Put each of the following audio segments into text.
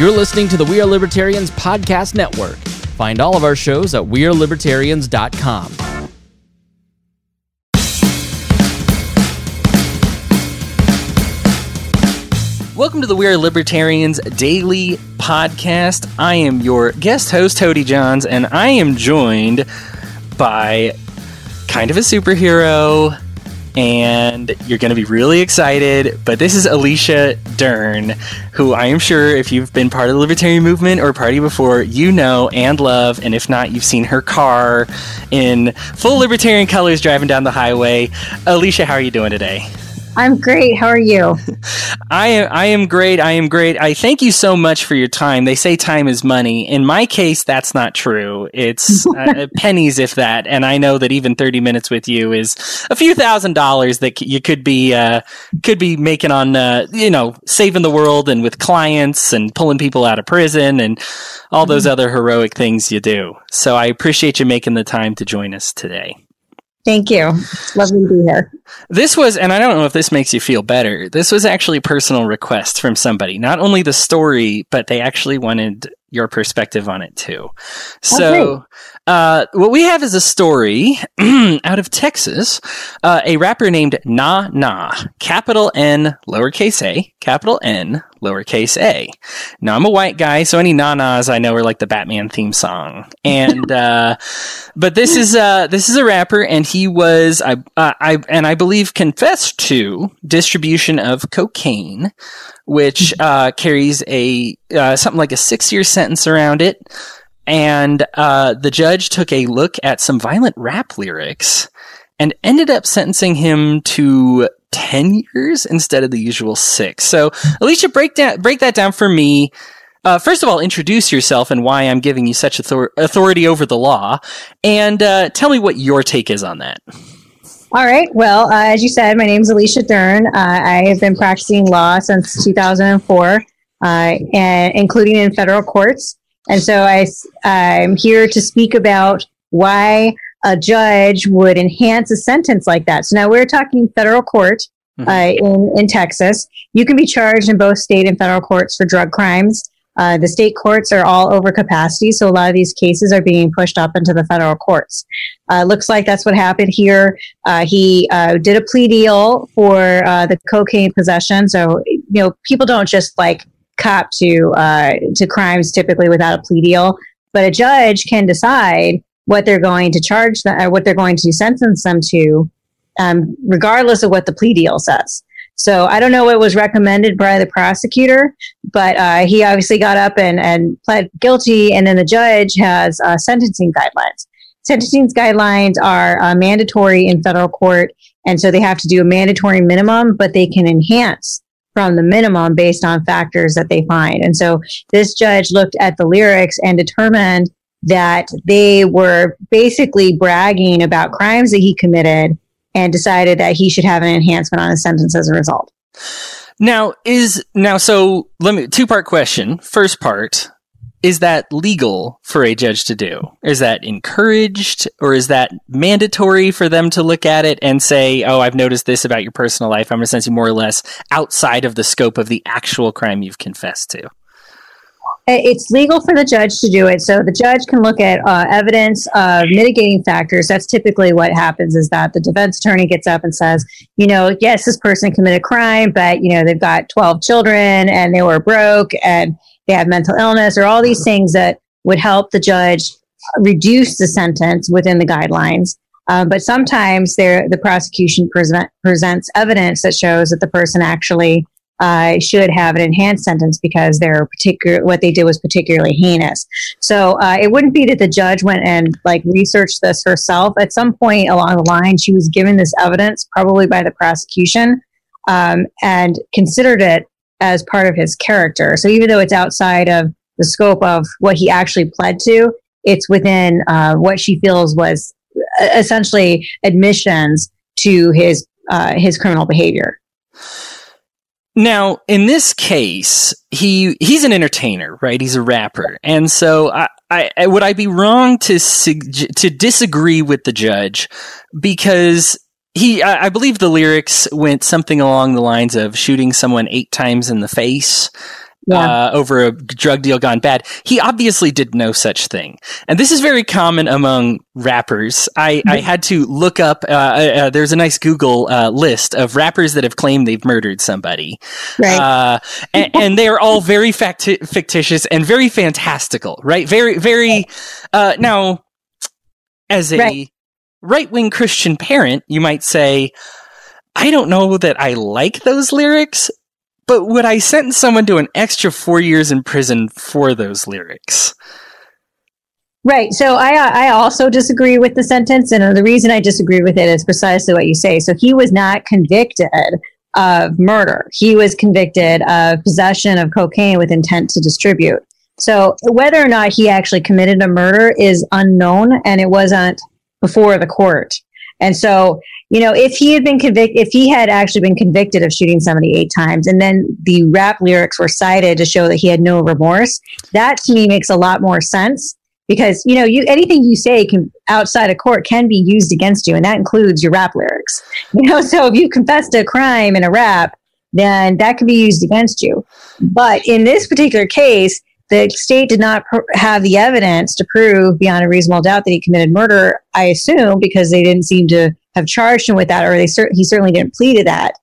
You're listening to the We Are Libertarians Podcast Network. Find all of our shows at WeareLibertarians.com. Welcome to the We Are Libertarians Daily Podcast. I am your guest host, Hody Johns, and I am joined by kind of a superhero, and you're going to be really excited. But this is Alicia Dearn, who I am sure if you've been part of the libertarian movement or party before, you know and love. And if not, you've seen her car in full libertarian colors driving down the highway. Alicia, how are you doing today? I'm great. How are you? I am I am great. I am great. I thank you so much for your time. They say time is money. In my case, that's not true. It's uh, pennies if that. And I know that even 30 minutes with you is a few thousand dollars that you could be uh, could be making on uh, you know, saving the world and with clients and pulling people out of prison and all those mm-hmm. other heroic things you do. So I appreciate you making the time to join us today. Thank you. Lovely to be here. This was, and I don't know if this makes you feel better. This was actually a personal request from somebody. Not only the story, but they actually wanted your perspective on it too. So, uh, what we have is a story out of Texas. Uh, a rapper named Nah Nah, capital N, lowercase a, capital N, lowercase a. Now, I'm a white guy, so any Nah Nahs I know are like the Batman theme song. And, uh, but this is, uh, this is a rapper, and he was, I, uh, I, and I believe confessed to distribution of cocaine which uh, carries a uh, something like a six year sentence around it. And uh, the judge took a look at some violent rap lyrics and ended up sentencing him to 10 years instead of the usual six. So, Alicia, break, down, break that down for me. Uh, first of all, introduce yourself and why I'm giving you such author- authority over the law, and uh, tell me what your take is on that. All right. Well, uh, as you said, my name is Alicia Dearn. Uh, I have been practicing law since 2004, uh, and including in federal courts. And so I, I'm here to speak about why a judge would enhance a sentence like that. So now we're talking federal court mm-hmm. Uh, in in Texas. You can be charged in both state and federal courts for drug crimes. Uh, the state courts are all over capacity, so a lot of these cases are being pushed up into the federal courts. Uh, looks like that's what happened here. Uh, he uh, did a plea deal for uh, the cocaine possession, so you know people don't just like cop to uh, to crimes typically without a plea deal, but a judge can decide what they're going to charge them, what they're going to sentence them to, um, regardless of what the plea deal says. So I don't know what was recommended by the prosecutor, but uh, he obviously got up and, and pled guilty. And then the judge has uh, sentencing guidelines. Sentencing guidelines are uh, mandatory in federal court. And so they have to do a mandatory minimum, but they can enhance from the minimum based on factors that they find. And so this judge looked at the lyrics and determined that they were basically bragging about crimes that he committed and decided that he should have an enhancement on his sentence as a result. Now is now so let me two part question. First part is that legal for a judge to do? Is that encouraged or is that mandatory for them to look at it and say, "Oh, I've noticed this about your personal life. I'm going to sentence you more or less outside of the scope of the actual crime you've confessed to." It's legal for the judge to do it. So the judge can look at uh, evidence of mitigating factors. That's typically what happens is that the defense attorney gets up and says, you know, yes, this person committed a crime, but, you know, they've got 12 children and they were broke and they have mental illness or all these things that would help the judge reduce the sentence within the guidelines. Um, but sometimes the prosecution present, presents evidence that shows that the person actually uh, should have an enhanced sentence because they're particular what they did was particularly heinous. So uh, it wouldn't be that the judge went and like researched this herself. At some point along the line, she was given this evidence, probably by the prosecution, um, and considered it as part of his character. So even though it's outside of the scope of what he actually pled to, it's within uh, what she feels was uh, essentially admissions to his uh, his criminal behavior. Now, in this case, he he's an entertainer, right? He's a rapper, and so I, I would I be wrong to to disagree with the judge because he I, I believe the lyrics went something along the lines of shooting someone eight times in the face. Yeah. uh, over a drug deal gone bad. He obviously did no such thing, and this is very common among rappers. I, I had to look up. Uh, uh, there's a nice Google uh, list of rappers that have claimed they've murdered somebody, Right. uh, and, and they are all very facti- fictitious and very fantastical, right? Very, very. Uh, now, as a right wing Christian parent, you might say, I don't know that I like those lyrics, but would I sentence someone to an extra four years in prison for those lyrics? Right. So I uh, I also disagree with the sentence, and uh, the reason I disagree with it is precisely what you say. So he was not convicted of murder. He was convicted of possession of cocaine with intent to distribute. So whether or not he actually committed a murder is unknown, and it wasn't before the court. And so, you know, if he had been convicted, if he had actually been convicted of shooting somebody eight times, and then the rap lyrics were cited to show that he had no remorse, that to me makes a lot more sense because you know you anything you say can outside of court can be used against you and that includes your rap lyrics. You know so if you confess to a crime in a rap then that can be used against you. But in this particular case the state did not pr- have the evidence to prove beyond a reasonable doubt that he committed murder i assume because they didn't seem to have charged him with that or they cer- he certainly didn't plead to that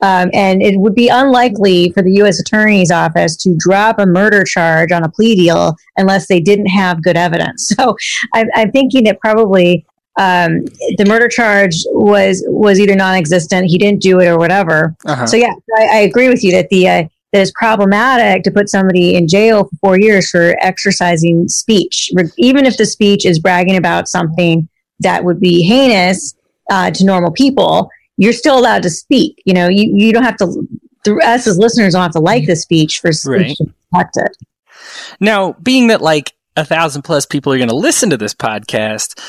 um, and it would be unlikely for the U.S. Attorney's Office to drop a murder charge on a plea deal unless they didn't have good evidence. So I'm, I'm thinking that probably um, the murder charge was was either non-existent, he didn't do it, or whatever. Uh-huh. So yeah, I, I agree with you that the uh, that it's problematic to put somebody in jail for four years for exercising speech, even if the speech is bragging about something that would be heinous uh, to normal people. You're still allowed to speak. You know, you, you don't have to. The, us as listeners don't have to like the speech for speech Right. to protect it. Now, being that like a thousand plus people are going to listen to this podcast,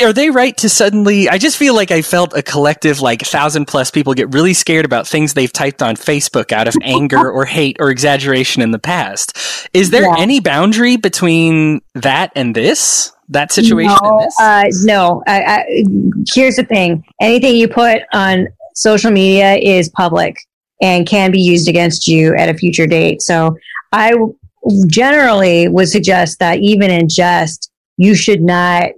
are they right to suddenly? I just feel like I felt a collective like thousand plus people get really scared about things they've typed on Facebook out of anger or hate or exaggeration in the past. Is there Yeah. any boundary between that and this? That situation no, and this? Uh, no. I, I, here's the thing: anything you put on social media is public and can be used against you at a future date. So I w- generally would suggest that even in jest, you should not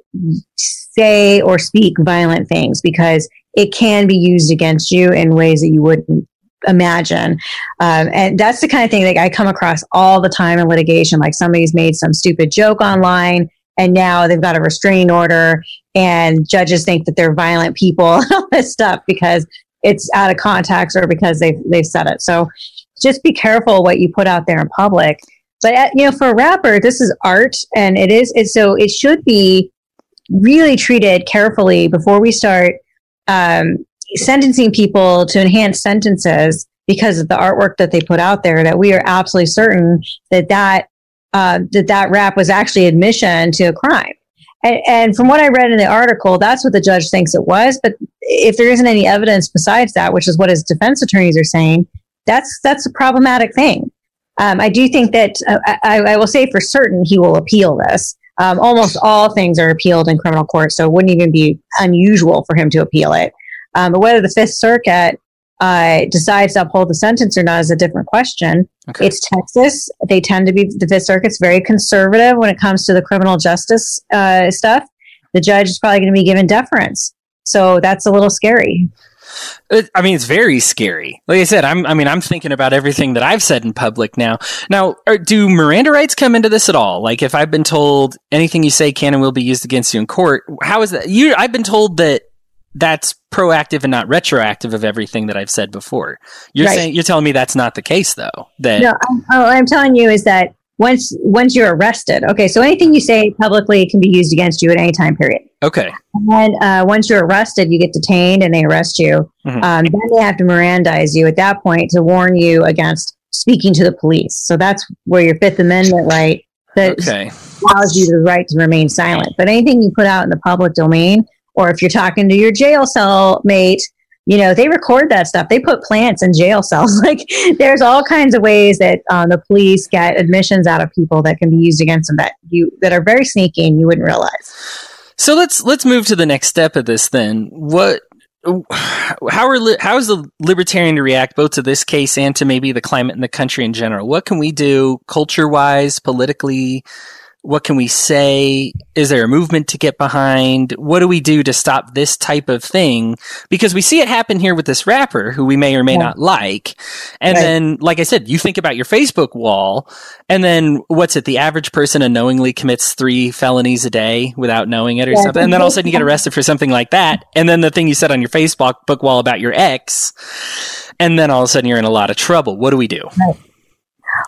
say or speak violent things because it can be used against you in ways that you wouldn't imagine. Um, and that's the kind of thing that I come across all the time in litigation. Like somebody's made some stupid joke online and now they've got a restraining order and judges think that they're violent people and all this stuff because it's out of context or because they've, they've said it. So just be careful what you put out there in public. But uh, you know, for a rapper, this is art, and it is. So it should be really treated carefully before we start um, sentencing people to enhanced sentences because of the artwork that they put out there. That we are absolutely certain that that uh, that that rap was actually admission to a crime. And, and from what I read in the article, that's what the judge thinks it was. But if there isn't any evidence besides that, which is what his defense attorneys are saying, that's that's a problematic thing. Um, I do think that uh, I, I will say for certain he will appeal this. Um, almost all things are appealed in criminal court, so it wouldn't even be unusual for him to appeal it. Um, but whether the Fifth Circuit uh, decides to uphold the sentence or not is a different question. Okay. It's Texas. They tend to be the Fifth Circuit's very conservative when it comes to the criminal justice uh, stuff. The judge is probably going to be given deference, so that's a little scary. I mean, it's very scary. Like I said, I'm. I mean, I'm thinking about everything that I've said in public now. Now, are, do Miranda rights come into this at all? Like, if I've been told anything you say can and will be used against you in court, how is that? You, I've been told that that's proactive and not retroactive of everything that I've said before. You're Right. saying you're telling me that's not the case, though. That No, I'm, oh, all I'm telling you is that once once you're arrested, okay, so anything you say publicly can be used against you at any time period. okay, And uh, once you're arrested, you get detained and they arrest you. Mhm. Um, then they have to Mirandize you at that point to warn you against speaking to the police. So that's where your Fifth Amendment right that okay, allows you the right to remain silent. But anything you put out in the public domain, or if you're talking to your jail cell mate, you know they record that stuff. They put plants in jail cells. Like there's all kinds of ways that um, the police get admissions out of people that can be used against them that you that are very sneaky and you wouldn't realize. So let's let's move to the next step of this then. What how are how is the libertarian to react both to this case and to maybe the climate in the country in general? What can we do culture wise, politically, what can we say? Is there a movement to get behind? What do we do to stop this type of thing? Because we see it happen here with this rapper who we may or may yeah. not like. And right. then, like I said, you think about your Facebook wall and then what's it? The average person unknowingly commits three felonies a day without knowing it or yeah, something. And then all of a sudden you get arrested for something like that. And then the thing you said on your Facebook book wall about your ex. And then all of a sudden you're in a lot of trouble. What do we do? Right.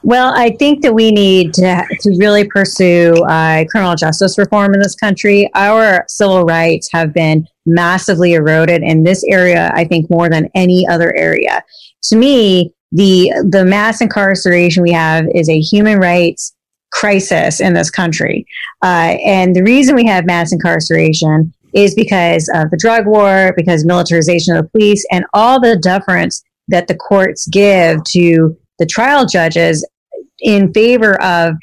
Well, I think that we need to, to really pursue uh, criminal justice reform in this country. Our civil rights have been massively eroded in this area, I think, more than any other area. To me, the, the mass incarceration we have is a human rights crisis in this country. Uh, and the reason we have mass incarceration is because of the drug war, because militarization of the police, and all the deference that the courts give to the trial judges in favor of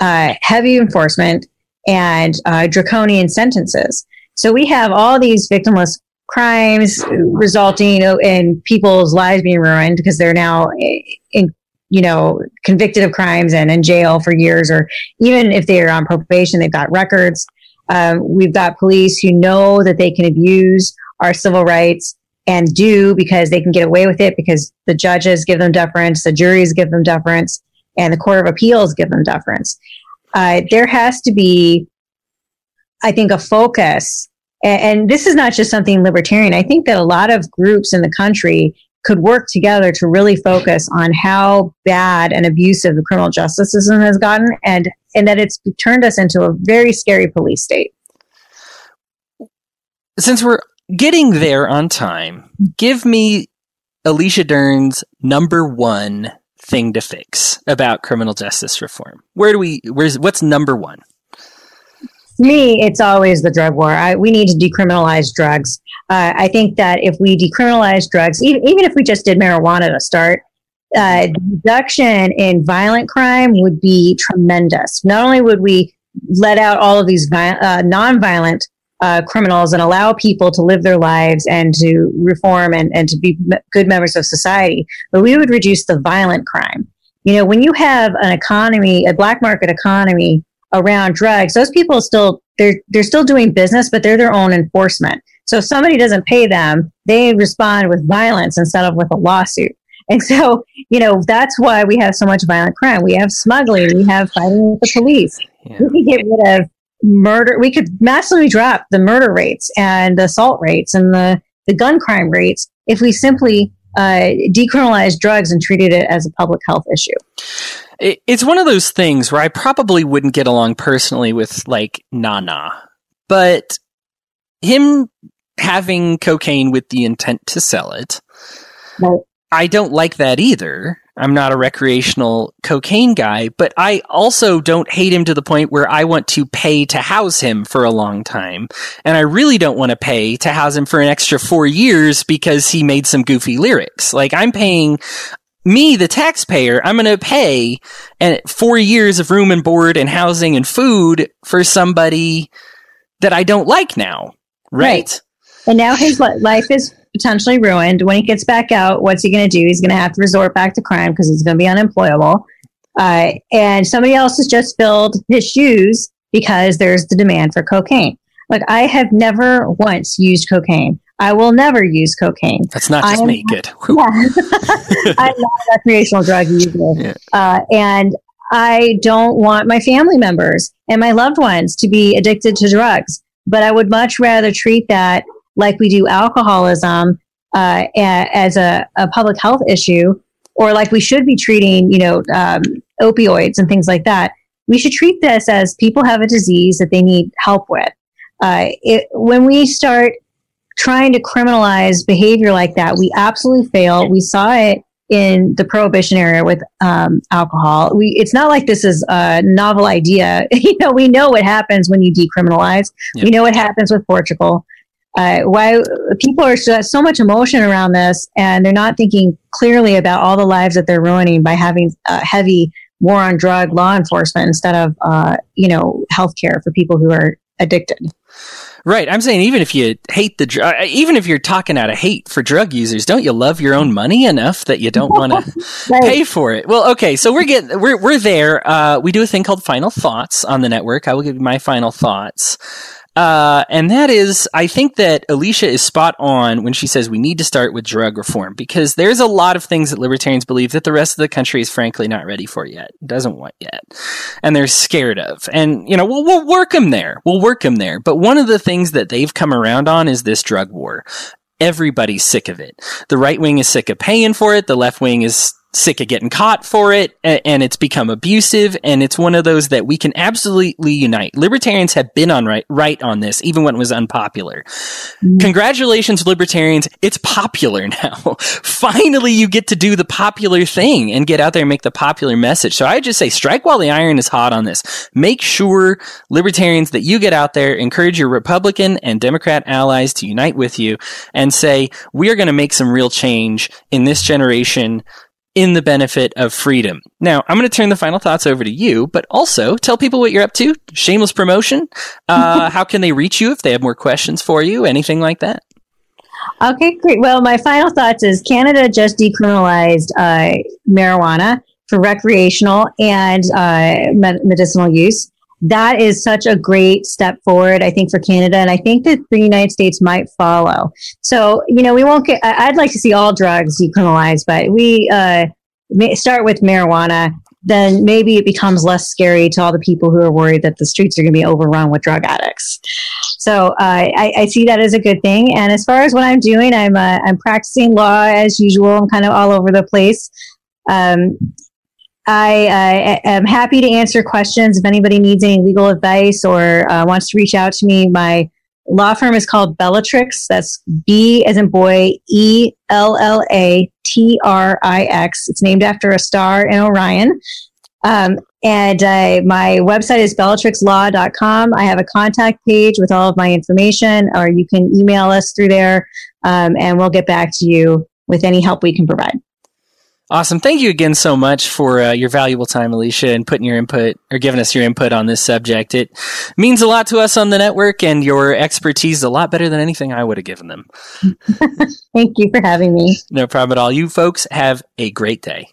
uh, heavy enforcement and uh, draconian sentences. So we have all these victimless crimes resulting in people's lives being ruined because they're now in, you know convicted of crimes and in jail for years, or even if they're on probation, they've got records. Um, we've got police who know that they can abuse our civil rights and do because they can get away with it because the judges give them deference, the juries give them deference, and the Court of Appeals give them deference. Uh, there has to be, I think, a focus. And, and this is not just something libertarian. I think that a lot of groups in the country could work together to really focus on how bad and abusive the criminal justice system has gotten and, and that it's turned us into a very scary police state. Since we're getting there on time, give me Alicia Dearn's number one thing to fix about criminal justice reform. Where do we? Where's what's number one? Me, it's always the drug war. I, we need to decriminalize drugs. Uh, I think that if we decriminalize drugs, even, even if we just did marijuana to start, uh, reduction in violent crime would be tremendous. Not only would we let out all of these vi- uh, non-violent uh, criminals and allow people to live their lives and to reform and, and to be good members of society. But we would reduce the violent crime. You know, when you have an economy, a black market economy around drugs, those people still they're they're still doing business, but they're their own enforcement. So if somebody doesn't pay them, they respond with violence instead of with a lawsuit. And so, you know, that's why we have so much violent crime. We have smuggling, we have fighting with the police. Yeah. We can get rid of murder, we could massively drop the murder rates and the assault rates and the, the gun crime rates if we simply uh, decriminalized drugs and treated it as a public health issue. It's one of those things where I probably wouldn't get along personally with like Nana, but him having cocaine with the intent to sell it, right. I don't like that either. I'm not a recreational cocaine guy, but I also don't hate him to the point where I want to pay to house him for a long time. And I really don't want to pay to house him for an extra four years because he made some goofy lyrics. Like I'm paying me, the taxpayer, I'm going to pay and four years of room and board and housing and food for somebody that I don't like now. right. right. And now his life is potentially ruined. When he gets back out, what's he going to do? He's going to have to resort back to crime because he's going to be unemployable. Uh, and somebody else has just filled his shoes because there's the demand for cocaine. Like I have never once used cocaine. I will never use cocaine. That's not just me. Good. Yeah. I'm not a recreational drug user. Yeah. Uh, and I don't want my family members and my loved ones to be addicted to drugs. But I would much rather treat that like we do alcoholism uh, as a, a, public health issue, or like we should be treating, you know, um, opioids and things like that. We should treat this as people have a disease that they need help with. Uh, it, when we start trying to criminalize behavior like that, we absolutely fail. We saw it in the prohibition era with um, alcohol. We, it's not like this is a novel idea. you know, we know what happens when you decriminalize. Yep. We know what happens with Portugal uh, why people are so, so, much emotion around this and they're not thinking clearly about all the lives that they're ruining by having uh, heavy war on drug law enforcement instead of uh, you know healthcare for people who are addicted Right. I'm saying even if you hate the drug, uh, even if you're talking out of hate for drug users, don't you love your own money enough that you don't want to pay for it? Well, okay. So we're getting, we're, we're there. Uh, we do a thing called final thoughts on the network. I will give you my final thoughts. Uh, and that is, I think that Alicia is spot on when she says we need to start with drug reform because there's a lot of things that libertarians believe that the rest of the country is frankly not ready for yet, doesn't want yet, and they're scared of. And, you know, we'll, we'll work them there. We'll work them there. But one of the things that they've come around on is this drug war. Everybody's sick of it. The right wing is sick of paying for it. The left wing is sick of getting caught for it and it's become abusive and it's one of those that we can absolutely unite. Libertarians have been on right, right on this even when it was unpopular. Mm-hmm. Congratulations libertarians, it's popular now. Finally you get to do the popular thing and get out there and make the popular message. So I just say strike while the iron is hot on this. Make sure libertarians that you get out there encourage your Republican and Democrat allies to unite with you and say we are going to make some real change in this generation in the benefit of freedom. Now, I'm going to turn the final thoughts over to you, but also tell people what you're up to. Shameless promotion. Uh, how can they reach you if they have more questions for you? Anything like that? Okay, great. Well, my final thoughts is Canada just decriminalized uh, marijuana for recreational and uh, medicinal use that is such a great step forward, I think, for Canada. And I think that the United States might follow. So, you know, we won't get, I'd like to see all drugs decriminalized, but we uh, start with marijuana. Then maybe it becomes less scary to all the people who are worried that the streets are going to be overrun with drug addicts. So uh, I, I, see that as a good thing. And as far as what I'm doing, I'm uh, I'm practicing law as usual. I'm kind of all over the place. Um, I am happy to answer questions if anybody needs any legal advice or uh, wants to reach out to me. My law firm is called Bellatrix. That's B as in boy, E L L A T R I X. It's named after a star in Orion. Um, and uh, my website is bellatrixlaw.com. I have a contact page with all of my information, or you can email us through there, um, and we'll get back to you with any help we can provide. Awesome. Thank you again so much for uh, your valuable time, Alicia, and putting your input or giving us your input on this subject. It means a lot to us on the network, and your expertise is a lot better than anything I would have given them. Thank you for having me. No problem at all. You folks have a great day.